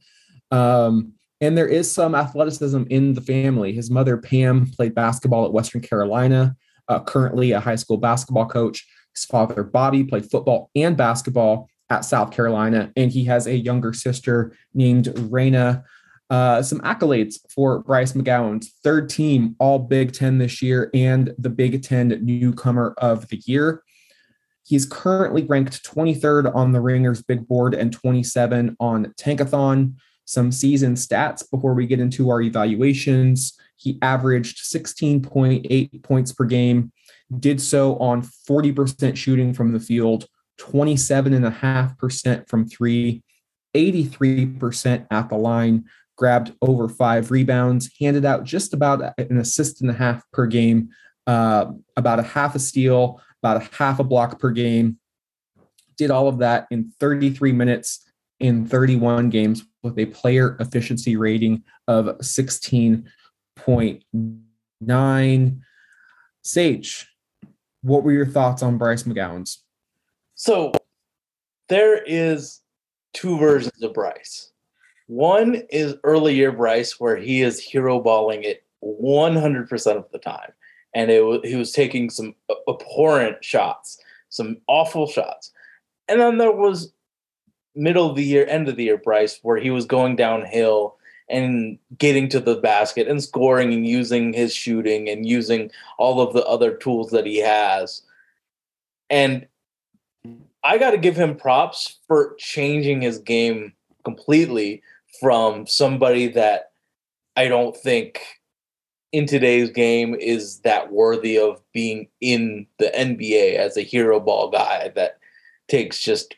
Um, and there is some athleticism in the family. His mother, Pam, played basketball at Western Carolina, uh, currently a high school basketball coach. His father, Bobby, played football and basketball at South Carolina, and he has a younger sister named Raina. Uh, some accolades for Bryce McGowens third team All Big Ten this year and the Big Ten Newcomer of the Year. He's currently ranked 23rd on the Ringers Big Board and 27 on Tankathon. Some season stats before we get into our evaluations. He averaged 16.8 points per game, did so on 40% shooting from the field, 27.5% from three, 83% at the line, grabbed over five rebounds, handed out just about an assist and a half per game, uh, about a half a steal, about a half a block per game. Did all of that in 33 minutes in 31 games with a player efficiency rating of 16.9. Sage, what were your thoughts on Bryce McGowens? So there is two versions of Bryce. One is early year Bryce, where he is hero balling it 100% of the time. And it he was taking some abhorrent shots, some awful shots. And then there was middle of the year, end of the year Bryce, where he was going downhill and getting to the basket and scoring and using his shooting and using all of the other tools that he has. And I got to give him props for changing his game completely from somebody that I don't think in today's game is that worthy of being in the NBA as a hero ball guy that takes just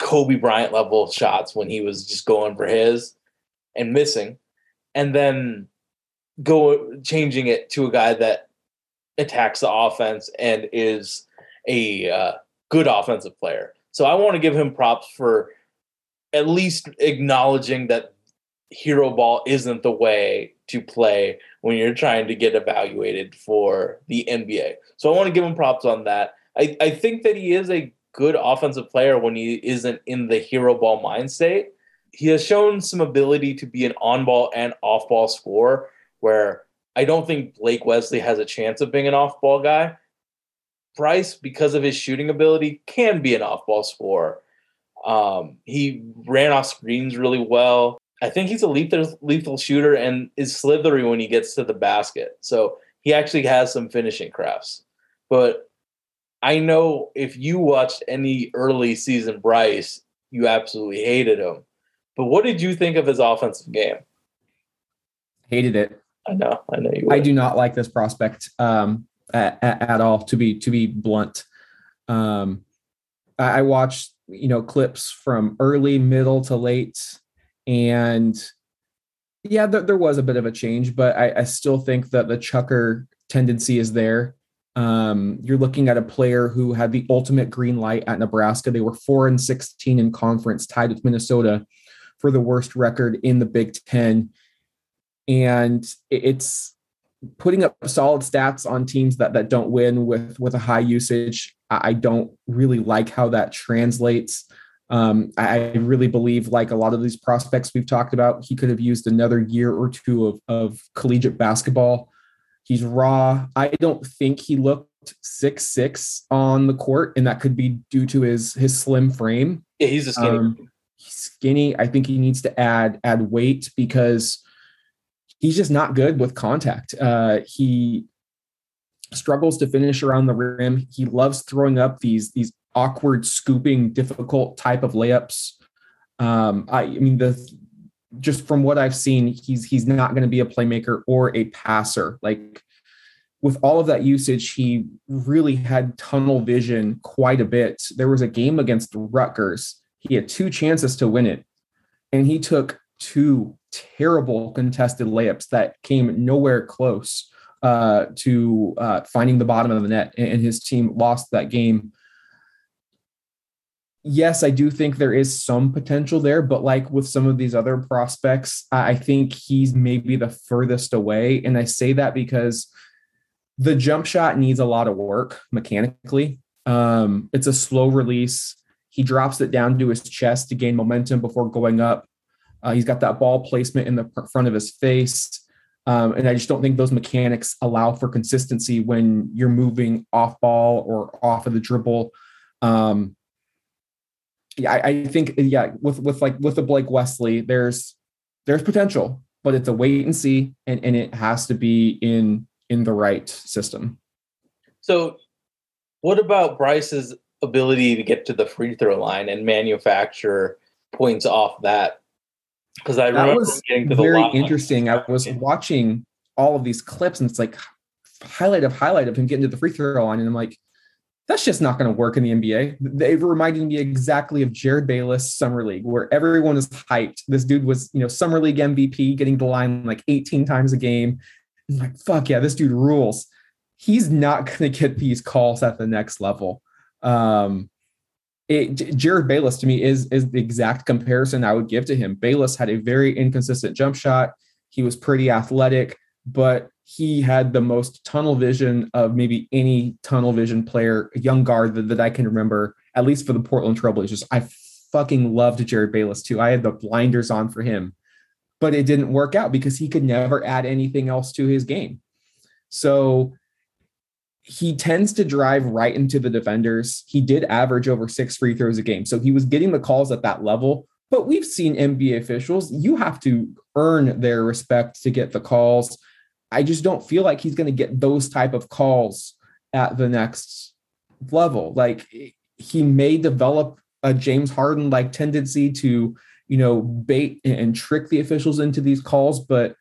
Kobe Bryant level shots when he was just going for his and missing, and then go changing it to a guy that attacks the offense and is a uh, good offensive player. So I want to give him props for at least acknowledging that hero ball isn't the way to play when you're trying to get evaluated for the NBA. So I want to give him props on that. I, I think that he is a good offensive player when he isn't in the hero ball mind state. He has shown some ability to be an on ball and off ball scorer where I don't think Blake Wesley has a chance of being an off ball guy. Bryce, because of his shooting ability, can be an off ball scorer. Um, he ran off screens really well. I think he's a lethal, lethal shooter and is slithery when he gets to the basket. So he actually has some finishing crafts. But I know if you watched any early season Bryce, you absolutely hated him. But what did you think of his offensive game? Hated it. I know, I know you. Would. I do not like this prospect um, at, at, all. To be to be blunt, um, I, I watched you know clips from early, middle to late, and yeah, there, there was a bit of a change, but I, I still think that the chucker tendency is there. Um, you're looking at a player who had the ultimate green light at Nebraska. They were four and 16 in conference, tied with Minnesota for the worst record in the Big Ten. And it's putting up solid stats on teams that that don't win with with a high usage. I don't really like how that translates. Um, I really believe, like a lot of these prospects we've talked about, he could have used another year or two of, of collegiate basketball He's raw. I don't think he looked six six on the court, and that could be due to his his slim frame. Yeah, he's a skinny. Um, skinny. I think he needs to add add weight because he's just not good with contact. Uh, he struggles to finish around the rim. He loves throwing up these these awkward, scooping, difficult type of layups. Um, I, I mean the just from what I've seen, he's he's not going to be a playmaker or a passer. Like with all of that usage, he really had tunnel vision quite a bit. There was a game against Rutgers. He had two chances to win it, and he took two terrible contested layups that came nowhere close uh, to uh, finding the bottom of the net, and his team lost that game yes, I do think there is some potential there, but like with some of these other prospects, I think he's maybe the furthest away. And I say that because the jump shot needs a lot of work mechanically. Um, it's a slow release. He drops it down to his chest to gain momentum before going up. Uh, he's got that ball placement in the front of his face. Um, and I just don't think those mechanics allow for consistency when you're moving off ball or off of the dribble. Um, yeah, I, I think yeah, with with like with the Blake Wesley, there's there's potential, but it's a wait and see, and and it has to be in in the right system. So, what about Bryce's ability to get to the free throw line and manufacture points off that? Because I that was very interesting. I was watching all of these clips, and it's like highlight of highlight of him getting to the free throw line, and I'm like, that's just not going to work in the NBA. They reminded me exactly of Jerryd Bayless Summer League, where everyone is hyped. This dude was, you know, Summer League MVP, getting the line like 18 times a game. I'm like, fuck yeah, this dude rules. He's not going to get these calls at the next level. Um, it, Jerryd Bayless to me is is the exact comparison I would give to him. Bayless had a very inconsistent jump shot. He was pretty athletic, but he had the most tunnel vision of maybe any tunnel vision player, young guard that, that I can remember, at least for the Portland Trailblazers. I fucking loved Jerryd Bayless too. I had the blinders on for him, but it didn't work out because he could never add anything else to his game. So he tends to drive right into the defenders. He did average over six free throws a game. So he was getting the calls at that level. But we've seen NBA officials, you have to earn their respect to get the calls. I just don't feel like he's going to get those type of calls at the next level. Like he may develop a James Harden like tendency to, you know, bait and trick the officials into these calls, but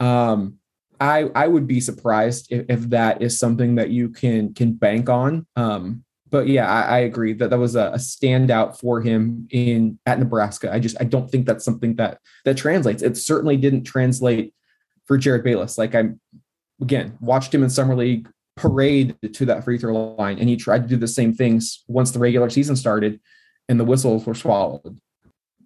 um, I I would be surprised if, if that is something that you can can bank on. Um, but yeah, I, I, agree that that was a, a, standout for him in at Nebraska. I just I don't think that's something that that translates. It certainly didn't translate for Jerryd Bayless. Like I'm again watched him in summer league parade to that free throw line, and he tried to do the same things once the regular season started, and the whistles were swallowed.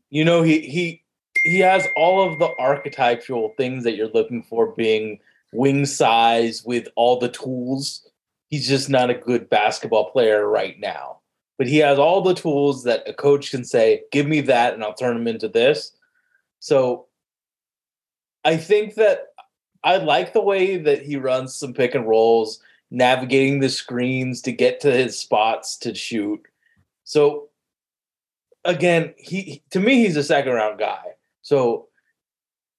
You know, he he he has all of the archetypal things that you're looking for, being wing size with all the tools he's just not a good basketball player right now. But he has all the tools that a coach can say, give me that and I'll turn him into this. So I think that I like the way that he runs some pick and rolls, navigating the screens to get to his spots to shoot. So again, he to me he's a second round guy. So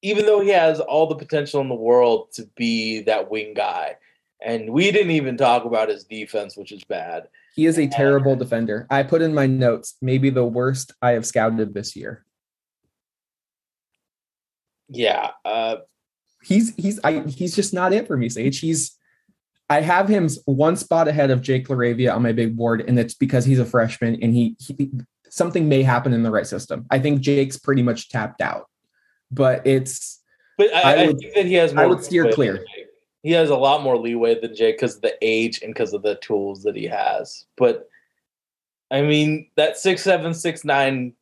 even though he has all the potential in the world to be that wing guy, and we didn't even talk about his defense, which is bad. He is a terrible defender. I put in my notes, maybe the worst I have scouted this year. Yeah. Uh, he's he's I he's just not it for me, Sage. He's I have him one spot ahead of Jake LaRavia on my big board, and it's because he's a freshman and he, he something may happen in the right system. I think Jake's pretty much tapped out, but it's. But I, I, would, I think that he has. I would steer clear he has a lot more leeway than Jake because of the age and because of the tools that he has. But I mean, that six seven six nine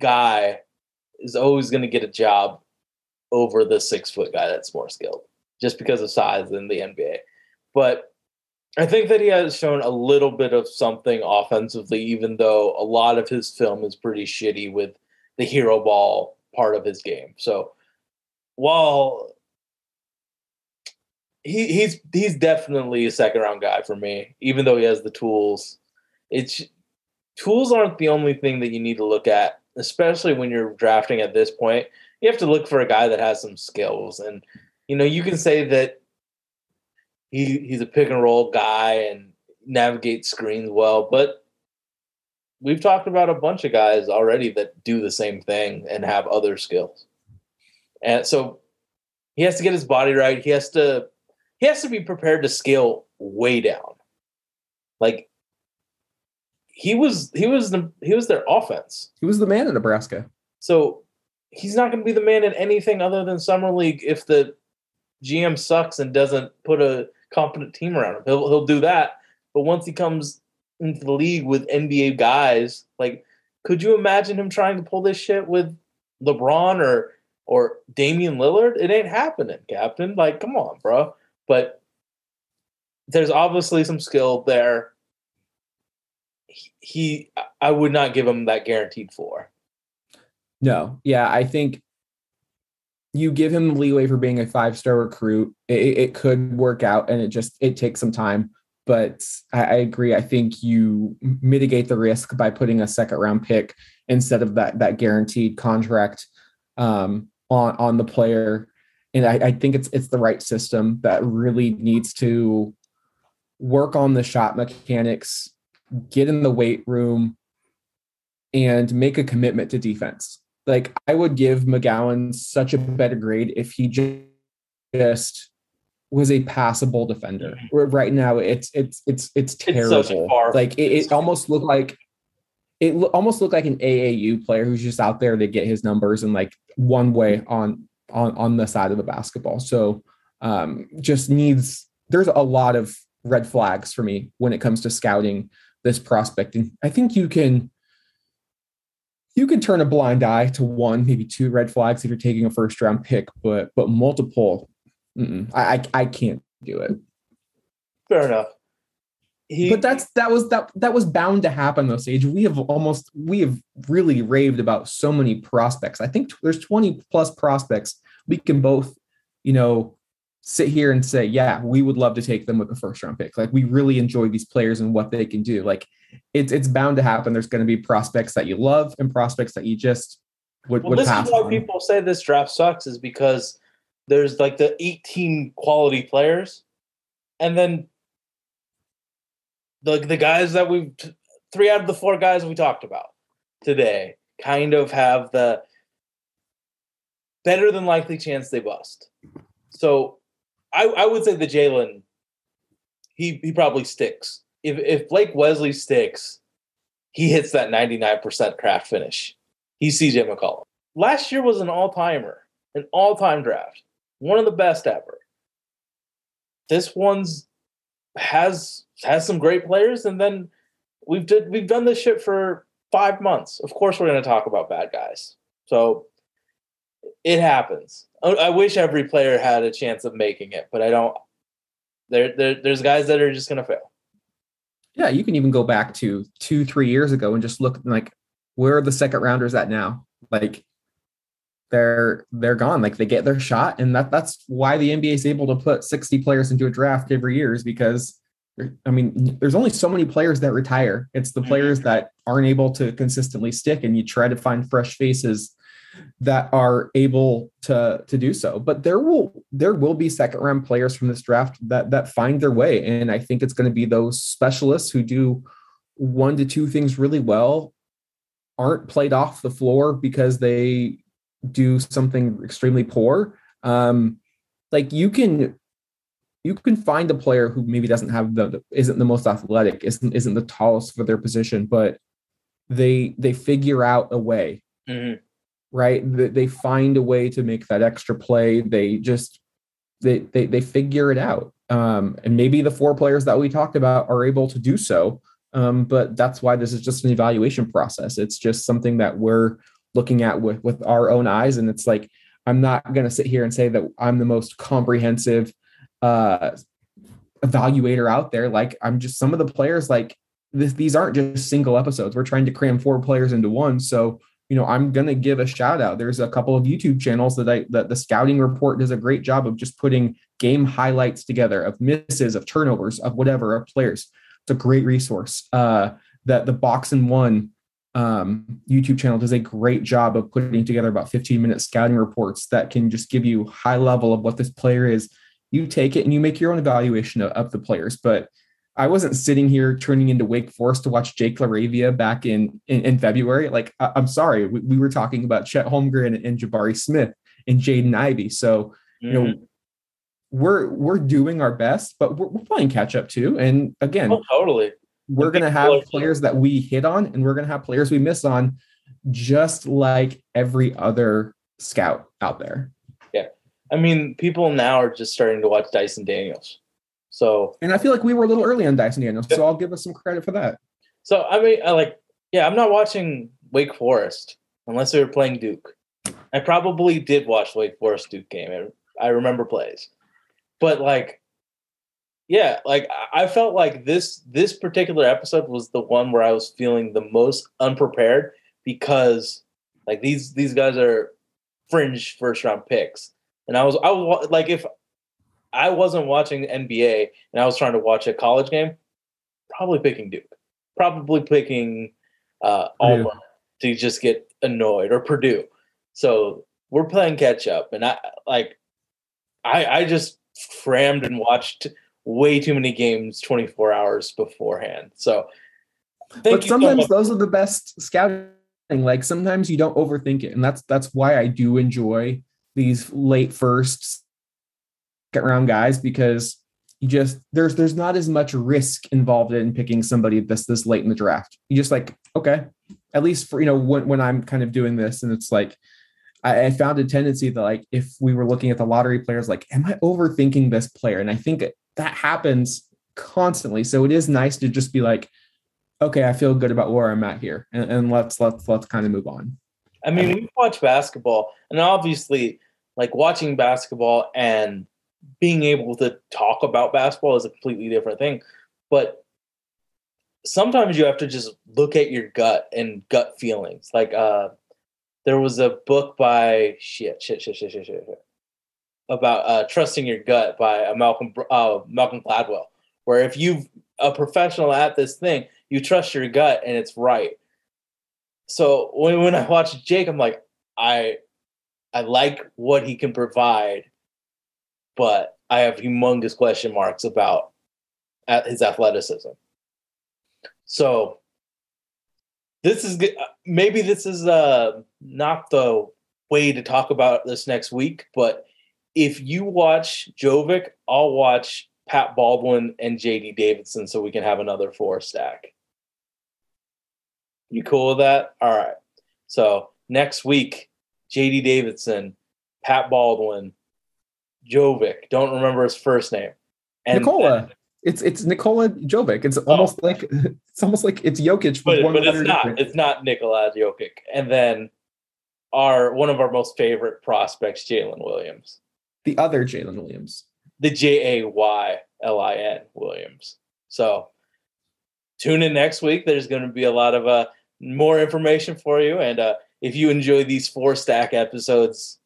guy is always going to get a job over the six foot guy that's more skilled, just because of size in the NBA. But I think that he has shown a little bit of something offensively, even though a lot of his film is pretty shitty with the hero ball part of his game. So while he, he's he's definitely a second round guy for me, even though he has the tools. It's tools aren't the only thing that you need to look at, especially when you're drafting at this point. You have to look for a guy that has some skills, and you know you can say that he he's a pick and roll guy and navigates screens well, but we've talked about a bunch of guys already that do the same thing and have other skills, and so he has to get his body right. He has to he has to be prepared to scale way down. Like he was he was the he was their offense. He was the man in Nebraska. So he's not going to be the man in anything other than summer league if the GM sucks and doesn't put a competent team around him. He'll he'll do that. But once he comes into the league with NBA guys, like could you imagine him trying to pull this shit with LeBron or or Damian Lillard? It ain't happening, Captain. Like, come on, bro but there's obviously some skill there. He, I would not give him that guaranteed for. No, yeah, I think you give him leeway for being a five star recruit. It, it, could work out, and it just it takes some time. But I, I, agree. I think you mitigate the risk by putting a second round pick instead of that that guaranteed contract um, on on the player and I, I think it's it's the right system that really needs to work on the shot mechanics, get in the weight room, and make a commitment to defense. Like I would give McGowan such a better grade if he just was a passable defender. Right now, it's it's it's it's terrible. It's like it, it almost looked like it almost looked like an AAU player who's just out there to get his numbers and like one way on on on the side of the basketball. So um, just needs there's a lot of red flags for me when it comes to scouting this prospect, and I think you can you can turn a blind eye to one, maybe two red flags if you're taking a first round pick, but but multiple, I, I I can't do it. Fair enough. He, but that's that was that that was bound to happen though sage. We have almost we have really raved about so many prospects. I think there's 20 plus prospects. We can both you know sit here and say yeah we would love to take them with the first round pick. Like we really enjoy these players and what they can do. Like it's it's bound to happen there's going to be prospects that you love and prospects that you just would, well, would this is why on. people say this draft sucks is because there's like the 18 quality players and then the the guys that we've three out of the four guys we talked about today kind of have the better than likely chance they bust. So I, I would say the Jalen, he he probably sticks. If if Blake Wesley sticks, he hits that 99% craft finish. He's CJ McCollum. Last year was an all-timer, an all-time draft. One of the best ever. This one's has has some great players, and then we've did we've done this shit for five months. Of course, we're going to talk about bad guys. So it happens. I wish every player had a chance of making it, but I don't. There, there there's guys that are just going to fail. Yeah, you can even go back to two, three years ago and just look like where are the second rounders at now? Like they're they're gone. Like they get their shot, and that that's why the NBA is able to put 60 players into a draft every year is because I mean, there's only so many players that retire. It's the players mm-hmm. that aren't able to consistently stick, and you try to find fresh faces that are able to to do so. But there will there will be second round players from this draft that that find their way, and I think it's going to be those specialists who do one to two things really well, aren't played off the floor because they do something extremely poor. Um, like you can you can find a player who maybe doesn't have the isn't the most athletic, isn't isn't the tallest for their position, but they they figure out a way. Mm-hmm right? They find a way to make that extra play. They just they they, they figure it out. Um, and maybe the four players that we talked about are able to do so. Um, but that's why this is just an evaluation process. It's just something that we're looking at with with our own eyes, and it's like I'm not going to sit here and say that I'm the most comprehensive uh, evaluator out there. Like I'm just some of the players like this, these aren't just single episodes. We're trying to cram four players into one, so you know, I'm going to give a shout out. There's a couple of YouTube channels that I that the scouting report does a great job of just putting game highlights together of misses, of turnovers, of whatever of players. It's a great resource. Uh, that the box and one um, YouTube channel does a great job of putting together about 15 minute scouting reports that can just give you high level of what this player is. You take it and you make your own evaluation of, of the players, but I wasn't sitting here turning into Wake Forest to watch Jake LaRavia back in, in, in February. Like, I, am sorry, we, we, were talking about Chet Holmgren and, and Jabari Smith and Jaden Ivey. So, you mm-hmm. know, we're we're doing our best, but we're, we're playing catch up too. And again, oh, totally, we're going to have players that we hit on, and we're going to have players we miss on, just like every other scout out there. Yeah, I mean, people now are just starting to watch Dyson Daniels. So, and I feel like we were a little early on Dyson Daniels, so I'll give us some credit for that. So, I mean, I like, yeah, I'm not watching Wake Forest unless they were playing Duke. I probably did watch Wake Forest Duke game. I remember plays, but like, yeah, like I felt like this this particular episode was the one where I was feeling the most unprepared because like these these guys are fringe first round picks, and I was I was like if I wasn't watching NBA and I was trying to watch a college game, probably picking Duke, probably picking uh, Auburn to just get annoyed or Purdue. So we're playing catch up, and I like, I I just crammed and watched way too many games 24 hours beforehand. So, but sometimes so those are the best scouting. Like sometimes you don't overthink it, and that's that's why I do enjoy these late firsts second round guys because you just there's there's not as much risk involved in picking somebody this this late in the draft. You just like okay, at least for you know when when I'm kind of doing this and it's like I, I found a tendency that like if we were looking at the lottery players, like am I overthinking this player? And I think that happens constantly. So it is nice to just be like, okay, I feel good about where I'm at here, and, and let's let's let's kind of move on. I mean, we watch basketball, and obviously, like watching basketball and being able to talk about basketball is a completely different thing. But sometimes you have to just look at your gut and gut feelings. Like uh there was a book by shit, shit, shit, shit, shit, shit, shit about uh, trusting your gut by uh, Malcolm uh, Malcolm Gladwell, where if you a professional at this thing, you trust your gut and it's right. So when when I watch Jake, I'm like, I I like what he can provide but I have humongous question marks about his athleticism. So this is maybe this is uh, not the way to talk about this next week, but if you watch Jovic, I'll watch Pat Baldwin and JD Davison so we can have another four stack. You cool with that? All right. So next week, JD Davison, Pat Baldwin, Jovic. Don't remember his first name. And Nikola. It's it's Nikola Jovic. It's almost oh. like it's almost like it's Jokic, but, but it's not. Different. It's not Nikola Jokic. And then our one of our most favorite prospects, Jalen Williams. The other Jalen Williams. The J A Y L I N Williams. So tune in next week. There's going to be a lot of uh, more information for you. And uh, if you enjoy these four stack episodes,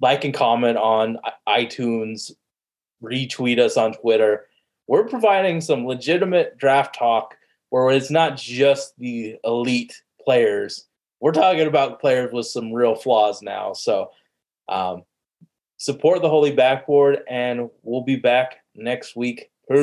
like and comment on iTunes, retweet us on Twitter. We're providing some legitimate draft talk where it's not just the elite players. We're talking about players with some real flaws now. So um, support the Holy Backboard, and we'll be back next week. Peace.